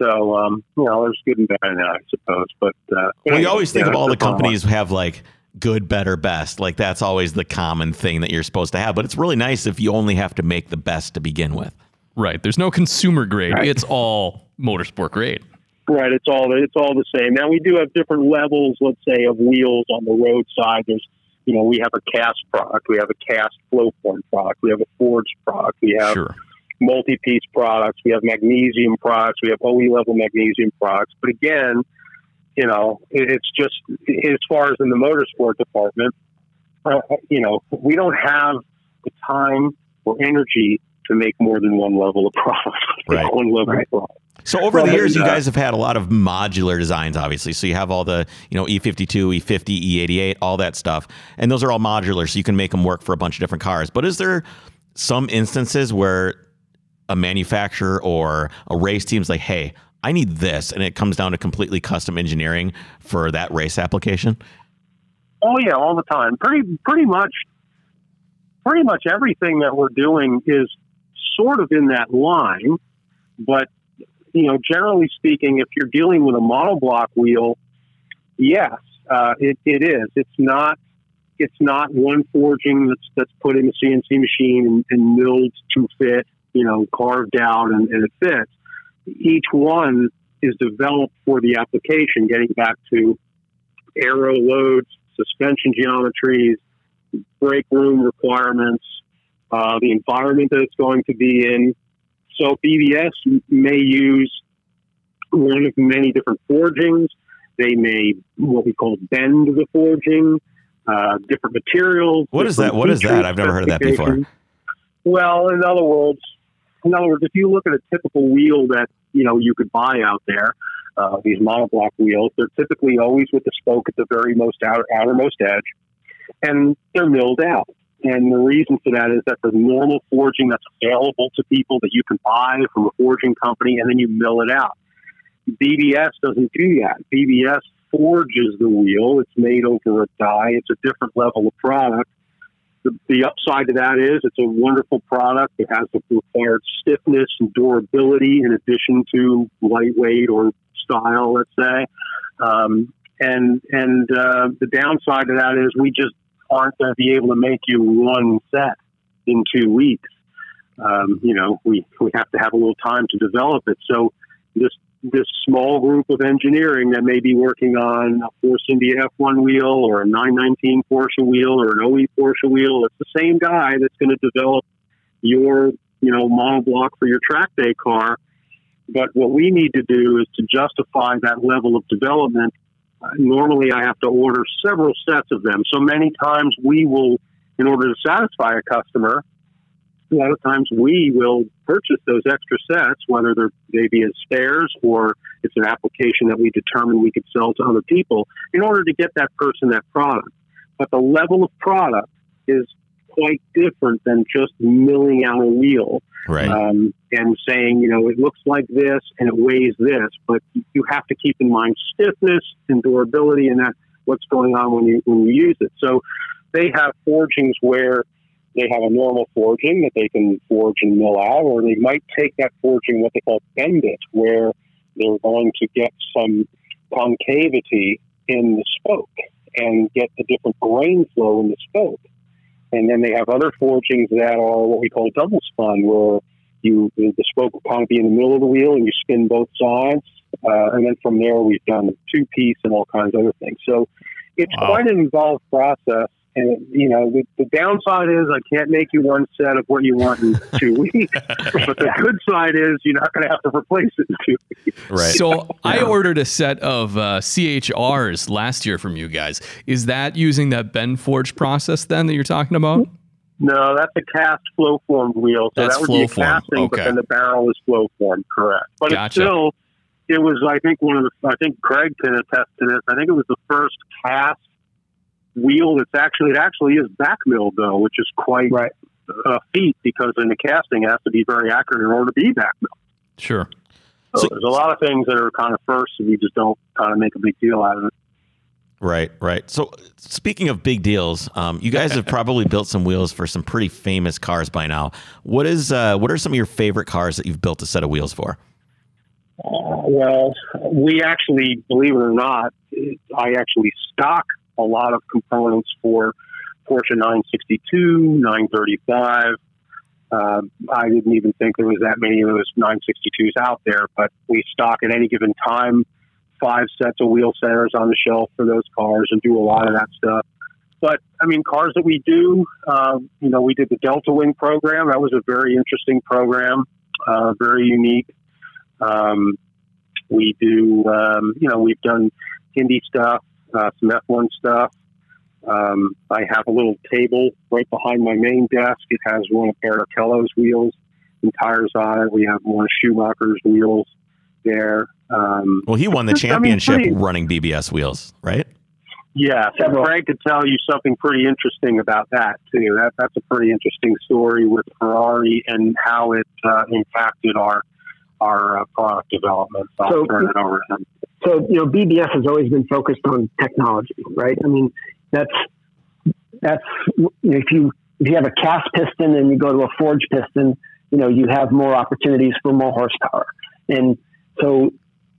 S3: So, um, you know, there's good and bad in that, I suppose. But uh,
S1: well, you always think yeah, of all the companies have like good, better, best. Like that's always the common thing that you're supposed to have. But it's really nice if you only have to make the best to begin with.
S2: Right. There's no consumer grade. Right. It's all motorsport grade.
S3: Right. It's all it's all the same. Now we do have different levels, let's say, of wheels on the road side. There's you know, we have a cast product, we have a cast flow form product, we have a forged product, we have
S1: sure.
S3: multi-piece products, we have magnesium products, we have OE level magnesium products. But again, you know, it's just as far as in the motorsport department, uh, you know, we don't have the time or energy to make more than one level of product.
S1: Right.
S3: one level right. of product.
S1: So over the years, you guys have had a lot of modular designs, obviously. So you have all the, you know, E52, E50, E88, all that stuff, and those are all modular, so you can make them work for a bunch of different cars. But is there some instances where a manufacturer or a race team's like, hey, I need this, and it comes down to completely custom engineering for that race application?
S3: Oh yeah, all the time. Pretty pretty much pretty much everything that we're doing is sort of in that line, but you know, generally speaking, if you're dealing with a monoblock wheel, yes, uh, it, it is. It's not. It's not one forging that's that's put in a CNC machine and, and milled to fit. You know, carved out and, and it fits. Each one is developed for the application. Getting back to aero loads, suspension geometries, brake room requirements, uh, the environment that it's going to be in, so BBS may use one of many different forgings. They may what we call bend the forging, uh, different materials.
S1: What is that? What is that? I've never heard of that before.
S3: Well, in other words, in other words, if you look at a typical wheel that you know you could buy out there, uh, these monoblock wheels, they're typically always with the spoke at the very most outer, outermost edge, and they're milled out. And the reason for that is that the normal forging that's available to people that you can buy from a forging company and then you mill it out. BBS doesn't do that. BBS forges the wheel. It's made over a die. It's a different level of product. The, the upside to that is it's a wonderful product. It has the required stiffness and durability in addition to lightweight or style, let's say. Um, and and uh, the downside to that is we just aren't going to be able to make you one set in two weeks. Um, you know, we, we have to have a little time to develop it. So this this small group of engineering that may be working on a Force India F1 wheel or a 919 Porsche wheel or an OE Porsche wheel. It's the same guy that's going to develop your, you know, monoblock for your track day car. But what we need to do is to justify that level of development. Uh, normally, I have to order several sets of them. So many times we will, in order to satisfy a customer, a lot of times we will purchase those extra sets, whether they're they be as spares or it's an application that we determine we could sell to other people, in order to get that person that product. But the level of product is quite different than just milling out a wheel
S1: Right.
S3: um, and saying, you know, it looks like this and it weighs this, but you have to keep in mind stiffness and durability and that what's going on when you when you use it. So they have forgings where they have a normal forging that they can forge and mill out, or they might take that forging what they call bend it, where they're going to get some concavity in the spoke and get a different grain flow in the spoke. And then they have other forgings that are what we call double spun, where you the spoke will be in the middle of the wheel and you spin both sides. Uh, and then from there, we've done two piece and all kinds of other things. So it's
S2: Wow.
S3: quite an involved process. And you know, the, the downside is I can't make you one set of what you want in two weeks. but the good side is you're not going to have to replace it in two weeks.
S1: right.
S2: So I ordered a set of uh, CHRs last year from you guys. Is that using that bend forge process then that you're talking about?
S3: No, that's a cast flow formed wheel. So
S2: That's
S3: that would be a
S2: flow formed.
S3: casting, but then the barrel is flow formed, correct. But
S2: Gotcha.
S3: it's still, it was, I think, one of the, I think Craig can attest to this. I think it was the first cast wheel that's actually, it actually is back milled, though, which is quite
S4: Right.
S3: a feat because in the casting it has to be very accurate in order to be back milled.
S2: Sure.
S3: So,
S1: So-
S3: there's a lot of things that are kind of first, and we just don't kind of make a big deal out of it.
S1: Right, right. So, speaking of big deals, um, you guys have probably built some wheels for some pretty famous cars by now. What is, uh, what are some of your favorite cars that you've built a set of wheels for?
S3: Uh, well, we actually, believe it or not, I actually stock a lot of components for Porsche 962, 935. Uh, I didn't even think there was that many of those 962s out there, but we stock at any given time five sets of wheel centers on the shelf for those cars and do a lot of that stuff. But I mean, cars that we do, uh, you know, we did the Delta Wing program. That was a very interesting program, uh, very unique. Um, we do, um, you know, we've done Indy stuff, uh, some F1 stuff. Um, I have a little table right behind my main desk. It has one of Barrichello's wheels and tires on it. We have one of Schumacher's wheels there. Um,
S1: Well, he won the
S3: I mean,
S1: championship
S3: pretty-
S1: running BBS wheels, right?
S3: yeah, so
S4: Several.
S3: Craig could tell you something pretty interesting about that too. That that's a pretty interesting story with Ferrari and how it uh, impacted our our uh, product development. So I'll turn it over to him.
S4: So, you know, BBS has always been focused on technology, right? I mean, that's, that's, you know, if you, if you have a cast piston and you go to a forged piston, you know, you have more opportunities for more horsepower. And so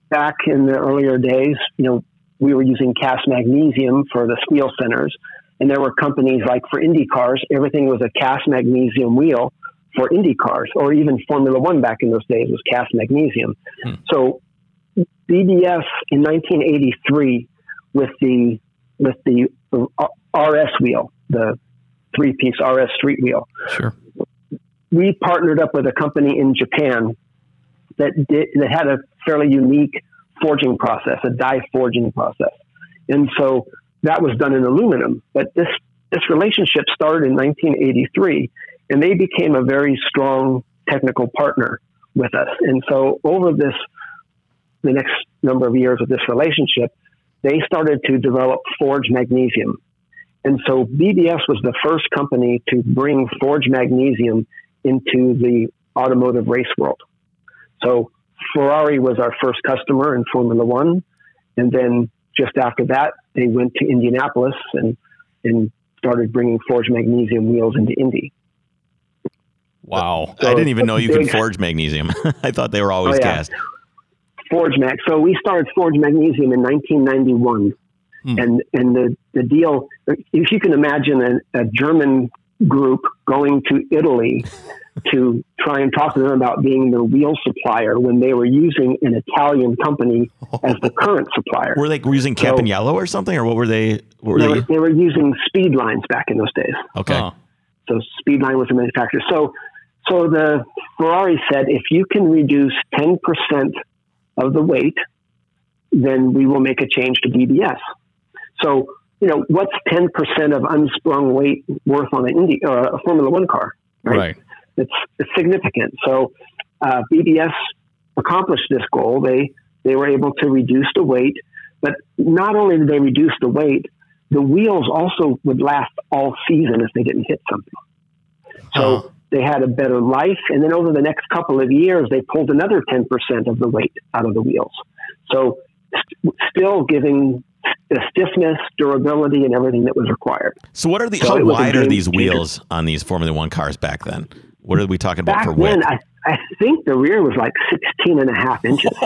S4: back in the earlier days, you know, we were using cast magnesium for the wheel centers. And there were companies like for Indy cars, everything was a cast magnesium wheel for Indy cars, or even Formula One back in those days was cast magnesium.
S2: Hmm.
S4: So BBS in 1983 with the with the uh, RS wheel, the three piece RS street wheel.
S2: Sure.
S4: We partnered up with a company in Japan that did that had a fairly unique forging process, a die forging process, and so that was done in aluminum. But this this relationship started in 1983, and they became a very strong technical partner with us. And so over this the next number of years of this relationship, they started to develop forged magnesium. And so BBS was the first company to bring forged magnesium into the automotive race world. So Ferrari was our first customer in Formula One. And then just after that, they went to Indianapolis and, and started bringing forged magnesium wheels into Indy.
S2: Wow.
S1: I didn't even know you could forge magnesium. I thought they were always
S4: Oh, yeah.
S1: cast.
S4: Forge Mag. So we started Forge Magnesium in 1991,
S2: Hmm.
S4: and and the the deal. If you can imagine a, a German group going to Italy to try and talk to them about being their wheel supplier when they were using an Italian company as the current supplier.
S1: Were they using
S4: So-
S1: Campagnolo or something, or what were they? What were
S4: They
S1: they?
S4: were, they were using Speedlines back in those days.
S1: Okay.
S2: Huh.
S4: So Speedline was a manufacturer. So, so the Ferrari said, if you can reduce 10% of the weight, then we will make a change to BBS. So, you know, what's 10% of unsprung weight worth on an Indy or a Formula One car?
S2: Right.
S4: It's, it's significant. So, uh, BBS accomplished this goal. They they were able to reduce the weight, but not only did they reduce the weight, the wheels also would last all season if they didn't hit something. So
S1: Huh.
S4: They had a better life, and then over the next couple of years, they pulled another ten percent of the weight out of the wheels. So st- still giving the stiffness, durability, and everything that was required.
S1: So what are the?
S4: So
S1: how
S4: it was a
S1: wide are these wheels on these Formula One cars back then? What are we talking about
S4: Back
S1: for width?
S4: then, I, I think the rear was like 16 and a half inches.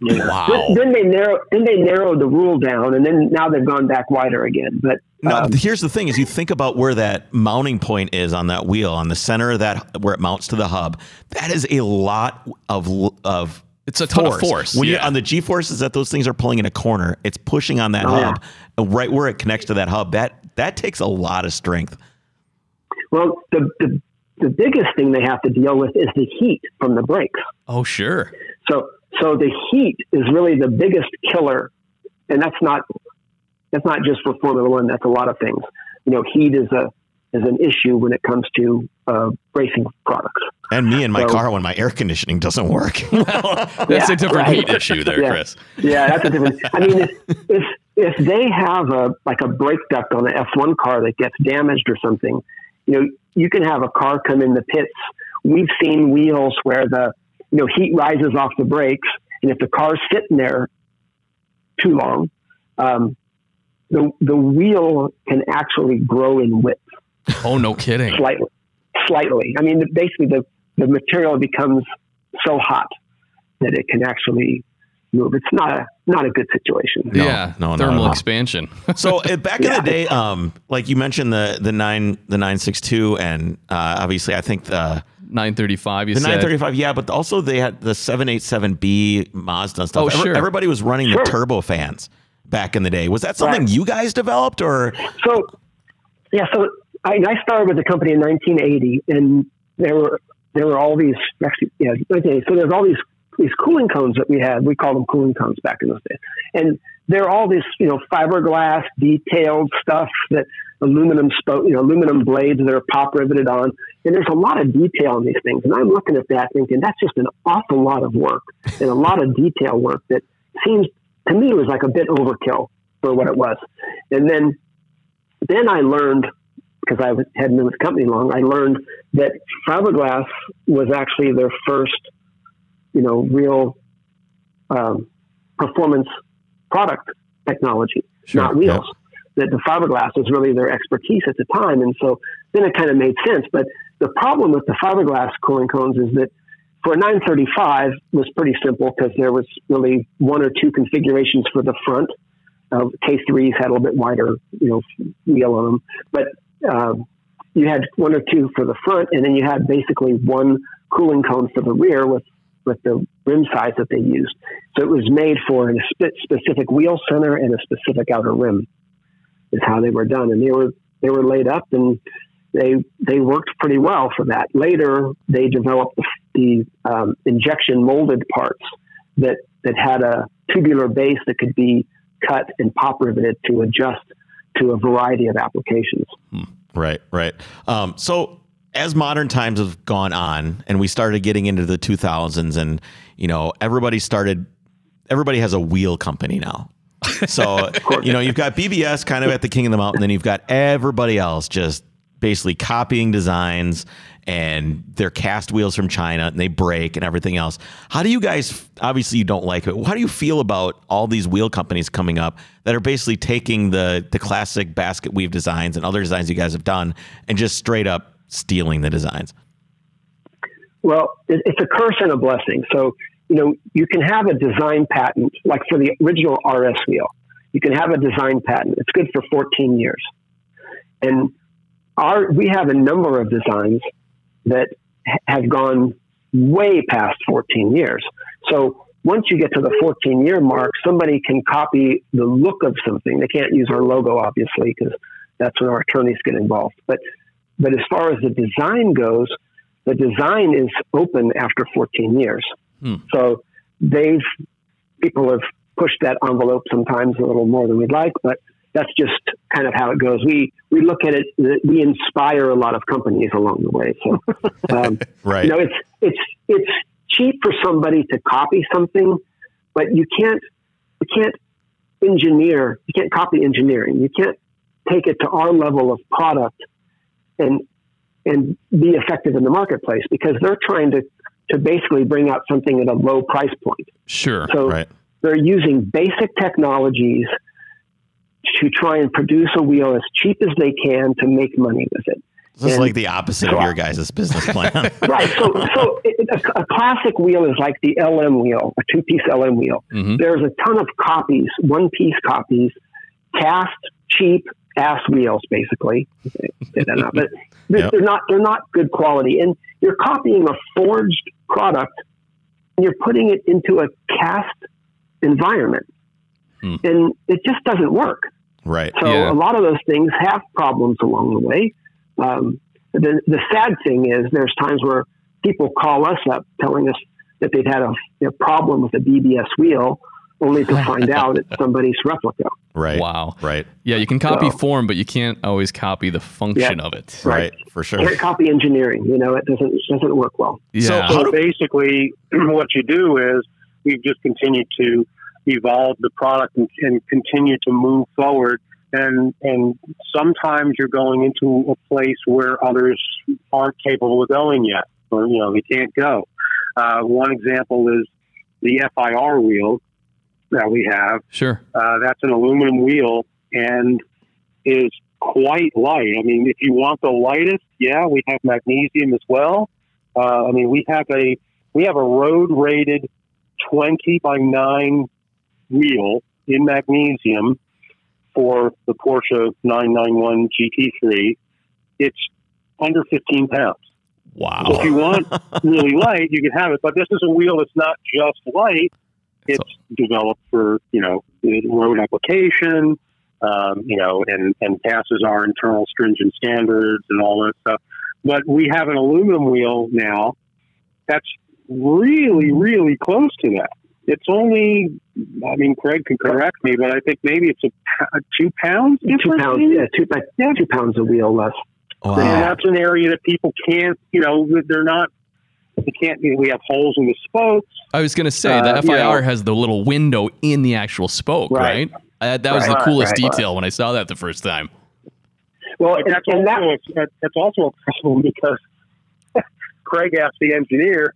S1: wow.
S4: Then, then they narrow, then they narrowed the rule down, and then now they've gone back wider again. But
S1: No,
S4: um,
S1: here's the thing: is you think about where that mounting point is on that wheel, on the center of that, where it mounts to the hub. That is a lot of of.
S2: It's a ton of force,
S1: When
S2: yeah.
S1: you're on the G forces that those things are pulling in a corner, it's pushing on that
S4: Oh,
S1: hub, and right where it connects to that hub. That that takes a lot of strength.
S4: Well, the, the the biggest thing they have to deal with is the heat from the brakes.
S2: Oh, sure.
S4: So so the heat is really the biggest killer, and that's not that's not just for Formula One. That's a lot of things. You know, heat is a is an issue when it comes to uh, racing products.
S1: And me in my
S4: So-
S1: car when my air conditioning doesn't work.
S2: That's
S4: Yeah,
S2: a different
S4: right.
S2: heat issue there,
S4: Yeah.
S2: Chris.
S4: Yeah, that's a different. I mean, if, if if they have a like a brake duct on an F1 car that gets damaged or something, you know, you can have a car come in the pits. We've seen wheels where the you know heat rises off the brakes, and if the car's sitting there too long, um, the the wheel can actually grow in width
S2: Oh, no kidding.
S4: slightly. Slightly. I mean, basically, the the material becomes so hot that it can actually move. It's not a not a good situation.
S1: No,
S2: yeah,
S1: no, no,
S2: thermal
S1: no.
S2: expansion.
S1: So uh, back in the day, um, like you mentioned the the nine the nine six two, and uh, obviously I think the
S2: 935, you
S1: the
S2: said.
S1: nine thirty five, yeah, but also they had the seven eight seven B Mazda and stuff.
S2: Oh,
S1: Every-
S2: sure.
S1: Everybody was running
S4: Sure.
S1: the turbo fans back in the day. Was that something
S4: Right.
S1: you guys developed, or
S4: So, yeah, so I, I started with the company in 1980, and there were there were all these actually, yeah, 1980. So there's all these these cooling cones that we had. We called them cooling cones back in those days, and they're all this you know fiberglass detailed stuff that aluminum spoke, you know, aluminum blades that are pop riveted on, and there's a lot of detail in these things. And I'm looking at that thinking that's just an awful lot of work and a lot of detail work that seems to me was like a bit overkill for what it was. And then then I learned because I hadn't been with the company long. I learned that fiberglass was actually their first, you know, real um, performance product technology,
S1: Sure,
S4: not wheels. That the fiberglass was really their expertise at the time, and so then it kind of made sense. But the problem with the fiberglass cooling cones is that for a 935 was pretty simple because there was really one or two configurations for the front. Uh, K3s had a little bit wider, you know, wheel on them, but um, you had one or two for the front, and then you had basically one cooling cone for the rear with with the rim size that they used. So it was made for a specific wheel center and a specific outer rim. Is how they were done, and they were they were laid up, and they they worked pretty well for that. Later, they developed the, the um, injection molded parts that that had a tubular base that could be cut and pop riveted to adjust to a variety of applications.
S1: right, right? Um, so as modern times have gone on, and we started getting into the two thousands, and you know everybody started, everybody has a wheel company now. So you know you've got BBS kind of at the king of the mountain, then you've got everybody else just basically copying designs and they're cast wheels from China and they break and everything else. How do you guys obviously you don't like it. How do you feel about all these wheel companies coming up that are basically taking the the classic basket weave designs and other designs you guys have done and just straight up stealing the designs?
S4: Well, it, it's a curse and a blessing. So, you know, you can have a design patent, like for the original RS wheel, you can have a design patent. It's good for 14 years. And our we have a number of designs that have gone way past 14 years. So once you get to the 14 year mark, somebody can copy the look of something. They can't use our logo, obviously, because that's when our attorneys get involved. But but as far as the design goes, the design is open after 14 years.
S2: Hmm.
S4: So they've people have pushed that envelope sometimes a little more than we'd like, but that's just kind of how it goes. We we look at it. We inspire a lot of companies along the way. So, um,
S1: Right.
S4: you know, it's it's it's cheap for somebody to copy something, but you can't you can't engineer. You can't copy engineering. You can't take it to our level of product and and be effective in the marketplace because they're trying to to basically bring out something at a low price point.
S2: Sure.
S4: So
S1: Right.
S4: they're using basic technologies to try and produce a wheel as cheap as they can to make money with it.
S1: This is like the opposite of your guys' business plan.
S4: Right. So, so it, a, a classic wheel is like the LM wheel, a two-piece LM wheel.
S2: Mhm.
S4: There's a ton of copies, one-piece copies, cast, cheap ass wheels, basically. That not, but they're,
S1: Yep.
S4: they're not. They're not good quality, and you're copying a forged product, and you're putting it into a cast environment,
S2: Hmm.
S4: and it just doesn't work.
S1: right.
S4: So
S2: Yeah.
S4: a lot of those things have problems along the way. Um, the the sad thing is there's times where people call us up telling us that they've had a, a problem with a BBS wheel, only to find out it's somebody's replica.
S1: Right.
S2: Wow.
S1: Right.
S2: Yeah, you can copy
S4: So-
S2: form, but you can't always copy the function
S4: Yeah.
S2: of it.
S1: Right. For sure.
S4: Can't copy engineering. You know, it doesn't it doesn't work well.
S2: Yeah.
S1: How
S3: So basically, what you do is we've just continued to evolve the product and, and continue to move forward. And and sometimes you're going into a place where others aren't capable of going yet, or you know they can't go. Uh, one example is the FIR wheel that we have.
S2: sure.
S3: Uh, that's an aluminum wheel and is quite light. I mean, if you want the lightest, yeah, we have magnesium as well. Uh, I mean, we have a we have a road rated twenty by nine wheel in magnesium for the Porsche 991 GT3. It's under 15 pounds. So
S2: Wow.
S3: if you want really light, you can have it. But this is a wheel that's not just light. It's developed for you know road application, um, you know, and and passes our internal stringent standards and all that stuff. But we have an aluminum wheel now that's really really close to that. It's only, I mean, Craig can correct me, but I think maybe it's a two pounds.
S4: Two pounds, yeah, two, like two pounds a wheel less.
S3: And
S1: Wow.
S3: that's an area that people can't, you know, they're not, they can't, we have holes in the spokes.
S2: I was going to say
S3: Uh,
S2: the
S3: you
S2: FIR
S3: know-
S2: has the little window in the actual spoke, right?
S3: Right.
S2: Uh, that was the coolest
S4: right, right.
S2: detail when I saw that the first time.
S4: Well, and,
S3: that's,
S4: and that,
S3: also a, that- that's also a problem because Craig asked the engineer,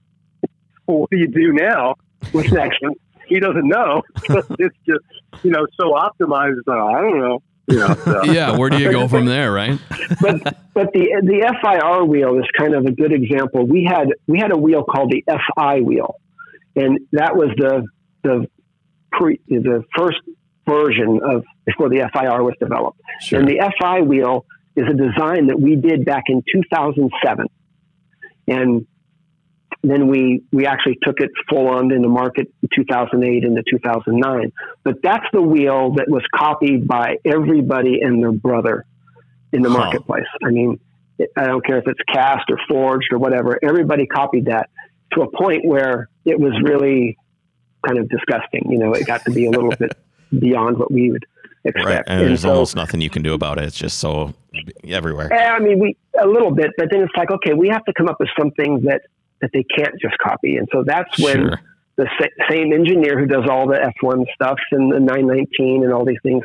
S3: well, what do you do now?
S4: what's next?
S3: He doesn't know. it's just, you know, so optimized. Uh, I don't know. You know, so.
S2: Yeah, where do you go from there, right?
S4: but but the the FIR wheel is kind of a good example. We had we had a wheel called the FI wheel, and that was the the pre the first version of before the FIR was developed.
S2: Sure.
S4: And the FI wheel is a design that we did back in 2007, and then we we actually took it full on in the market in 2008 into 2009. But that's the wheel that was copied by everybody and their brother in the
S1: Huh.
S4: marketplace. I mean, I don't care if it's cast or forged or whatever. Everybody copied that to a point where it was really kind of disgusting. You know, it got to be a little bit beyond what we would
S1: Right.
S4: expect.
S1: And there's
S4: so-
S1: almost nothing you can do about it. It's just so everywhere.
S4: I mean, we a little bit, but then it's like, okay, we have to come up with something that that they can't just copy, and so that's when
S2: Sure.
S4: the sa- same engineer who does all the F1 stuff and the 919 and all these things,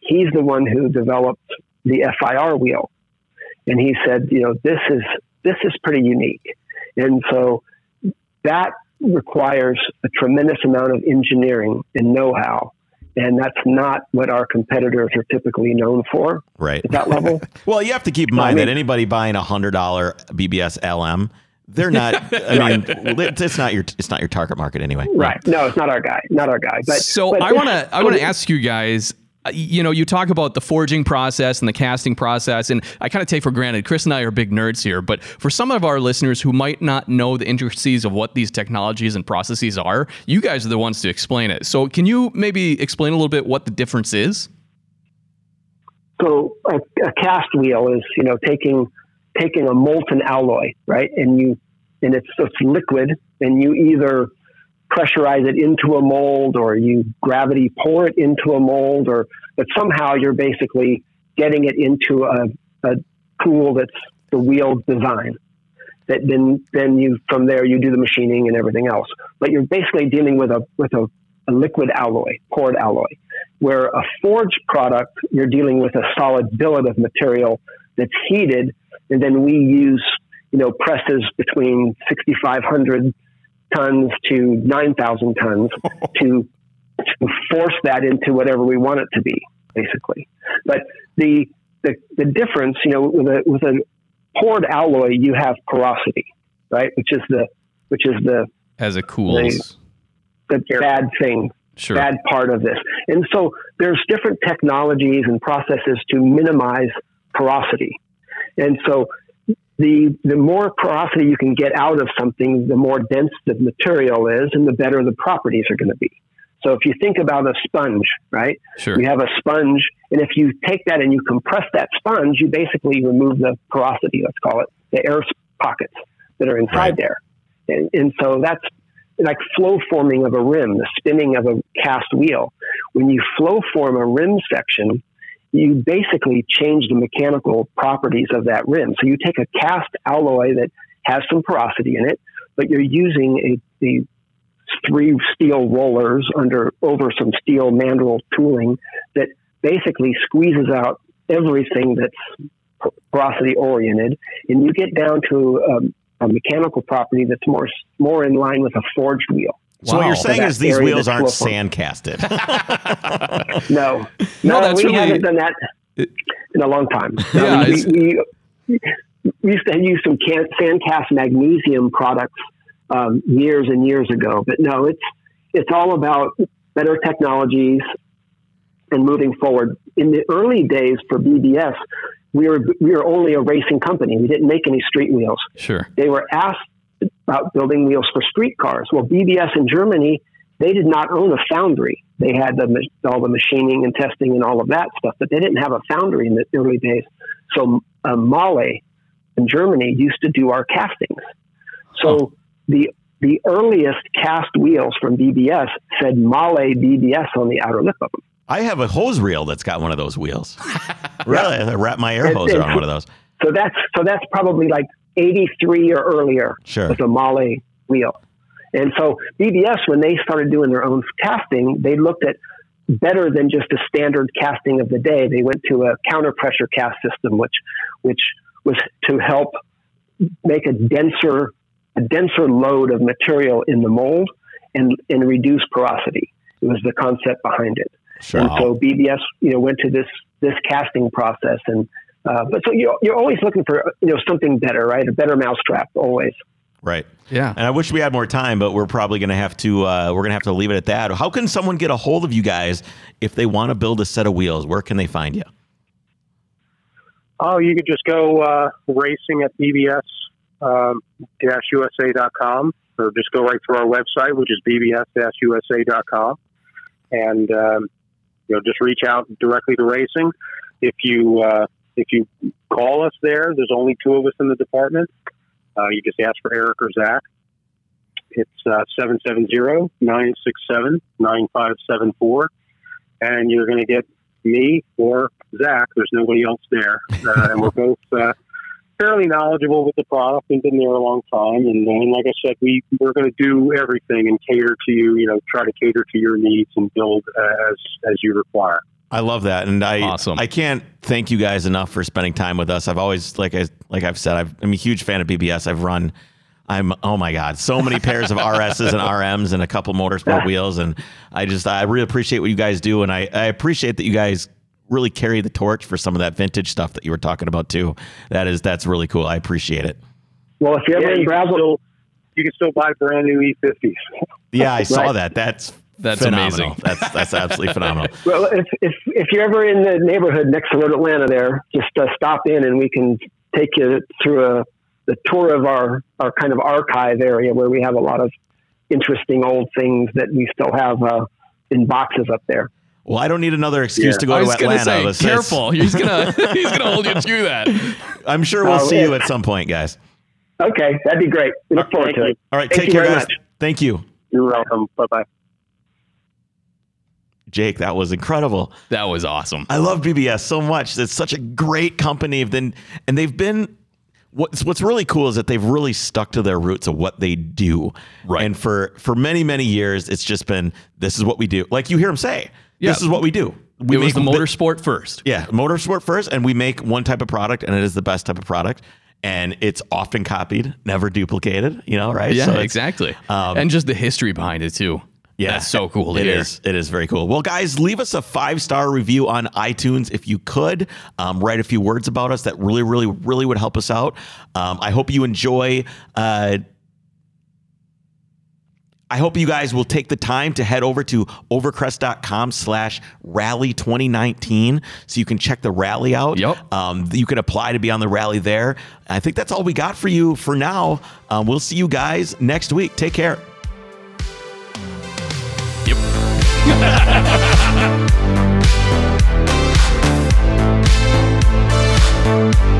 S4: he's the one who developed the FIR wheel, and he said, you know, this is this is pretty unique, and so that requires a tremendous amount of engineering and know-how. And that's not what our competitors are typically known for
S1: Right.
S4: at that level.
S1: Well, you have to keep in
S4: No, I
S1: mind
S4: mean-
S1: that anybody buying a hundred dollar BBS LM, they're not. I mean, it's not your it's not your target market anyway.
S4: Right. No, it's not our guy. Not our guy. But
S2: so
S4: but
S2: I want to I want to ask you guys Uh, you know, you talk about the forging process and the casting process, and I kind of take for granted. Chris and I are big nerds here, but for some of our listeners who might not know the intricacies of what these technologies and processes are, you guys are the ones to explain it. So, can you maybe explain a little bit what the difference is?
S4: So, a, a cast wheel is you know taking taking a molten alloy, right, and you and it's it's liquid, and you either pressurize it into a mold or you gravity pour it into a mold or but somehow you're basically getting it into a, a tool that's the wheel design. That then then you from there you do the machining and everything else. But you're basically dealing with a with a, a liquid alloy poured alloy where a forged product you're dealing with a solid billet of material that's heated and then we use you know presses between 6500 tons to 9,000 tons to, to force that into whatever we want it to be, basically. But the, the, the difference, you know, with a, with a poured alloy, you have porosity, right? Which is the, which is the,
S2: as it cools,
S4: the, the bad thing,
S2: sure.
S4: bad part of this. And so there's different technologies and processes to minimize porosity. And so the the more porosity you can get out of something, the more dense the material is, and the better the properties are going to be. So if you think about a sponge, right?
S2: Sure.
S4: You have a sponge, and if you take that and you compress that sponge, you basically remove the porosity. Let's call it the air pockets that are inside right. there, and, and so that's like flow forming of a rim, the spinning of a cast wheel. When you flow form a rim section, you basically change the mechanical properties of that rim. So you take a cast alloy that has some porosity in it, but you're using a, a three steel rollers under over some steel mandrel tooling that basically squeezes out everything that's porosity oriented, and you get down to um, a mechanical property that's more more in line with a forged wheel.
S1: So wow. what you're saying is these wheels aren't sand casted.
S4: no, no, no we really... haven't done that in a long time. Yeah, we, we, we, used to use some can, sand cast magnesium products um, years and years ago, but no, it's it's all about better technologies and moving forward. In the early days for BBS, we were we were only a racing company. We didn't make any street wheels.
S2: Sure.
S4: They were asked about building wheels for streetcars. Well, BBS in Germany, they did not own a foundry. They had the, all the machining and testing and all of that stuff, but they didn't have a foundry in the early days. So uh, Mahle in Germany used to do our castings. So oh. the the earliest cast wheels from BBS said Mahle BBS on the outer lip of them.
S1: I have a hose reel that's got one of those wheels. really, I wrap my air hose around one of those.
S4: So that's so that's probably like 83 or earlier
S1: sure.
S4: with a Mahle wheel. And so BBS, when they started doing their own casting, they looked at better than just a standard casting of the day. They went to a counter pressure cast system, which which was to help make a denser a denser load of material in the mold and and reduce porosity. It was the concept behind it. Sure. And so BBS, you know, went to this this casting process and uh, but so you're, you're always looking for you know something better, right? A better mousetrap, always.
S1: Right.
S2: Yeah.
S1: And I wish we had more time, but we're probably going to have to uh, we're going to have to leave it at that. How can someone get a hold of you guys if they want to build a set of wheels? Where can they find you?
S3: Oh, you could just go uh, racing at bbs um, usa.com or just go right through our website, which is bbs-usa.com, and um, you know just reach out directly to racing. If you uh, if you call us there, there's only two of us in the department. Uh, you just ask for Eric or Zach. It's uh, 770-967-9574. And you're going to get me or Zach. There's nobody else there. Uh, and we're both uh, fairly knowledgeable with the product and been there a long time. And, and like I said, we, we're going to do everything and cater to you, you know, try to cater to your needs and build as, as you require.
S1: I love that, and I awesome. I can't thank you guys enough for spending time with us. I've always like I like I've said i am a huge fan of BBS. I've run. I'm oh my god, so many pairs of RSs and RMs and a couple motorsport wheels, and I just I really appreciate what you guys do, and I I appreciate that you guys really carry the torch for some of that vintage stuff that you were talking about too. That is that's really cool. I appreciate it.
S4: Well, if you ever
S3: yeah,
S4: in Brazil,
S3: you can still buy brand new E50s.
S1: Yeah, I saw right. that. That's
S2: That's
S1: phenomenal.
S2: amazing.
S1: That's that's absolutely phenomenal.
S4: Well, if, if, if you're ever in the neighborhood next to Road Atlanta there, just uh, stop in and we can take you through a, the tour of our, our kind of archive area where we have a lot of interesting old things that we still have uh, in boxes up there.
S1: Well, I don't need another excuse
S4: Yeah.
S1: to go
S2: I
S1: to
S2: was gonna
S1: Atlanta.
S2: say,
S1: Let's- let's-
S2: careful. He's gonna he's gonna hold you to that.
S1: I'm sure we'll
S4: Oh,
S1: see
S4: yeah.
S1: you at some point, guys.
S4: Okay, that'd be great. We look forward
S3: Thank
S4: to
S3: you.
S4: it.
S1: All right,
S4: Thank
S1: take
S4: you
S1: care, guys.
S4: much.
S1: Thank you,
S3: You're welcome. Bye bye.
S1: Jake. That was incredible.
S2: That was awesome.
S1: I love BBS so much. It's such a great company. Then and they've been what's what's really cool is that they've really stuck to their roots of what they do.
S2: Right.
S1: And for for many many years, it's just been this is what we do. Like you hear them say,
S2: Yeah.
S1: this is what we do. We
S2: it was the
S1: make-
S2: motorsport first.
S1: Yeah, motorsport first, and we make one type of product, and it is the best type of product, and it's often copied, never duplicated. You know, right?
S2: Yeah,
S1: So
S2: exactly.
S1: um,
S2: and just the history behind it too.
S1: Yeah,
S2: That's so cool
S1: It
S2: hear.
S1: is. It is very cool. Well, guys, leave us a five star review on iTunes if you could. Um, write a few words about us. That really, really, really would help us out. Um, I hope you enjoy. Uh, I hope you guys will take the time to head over to overcrest.com slash rally 2019 so you can check the rally out.
S2: Yep.
S1: Um, you can apply to be on the rally there. I think that's all we got for you for now. Um, we'll see you guys next week. Take care.
S2: Yep.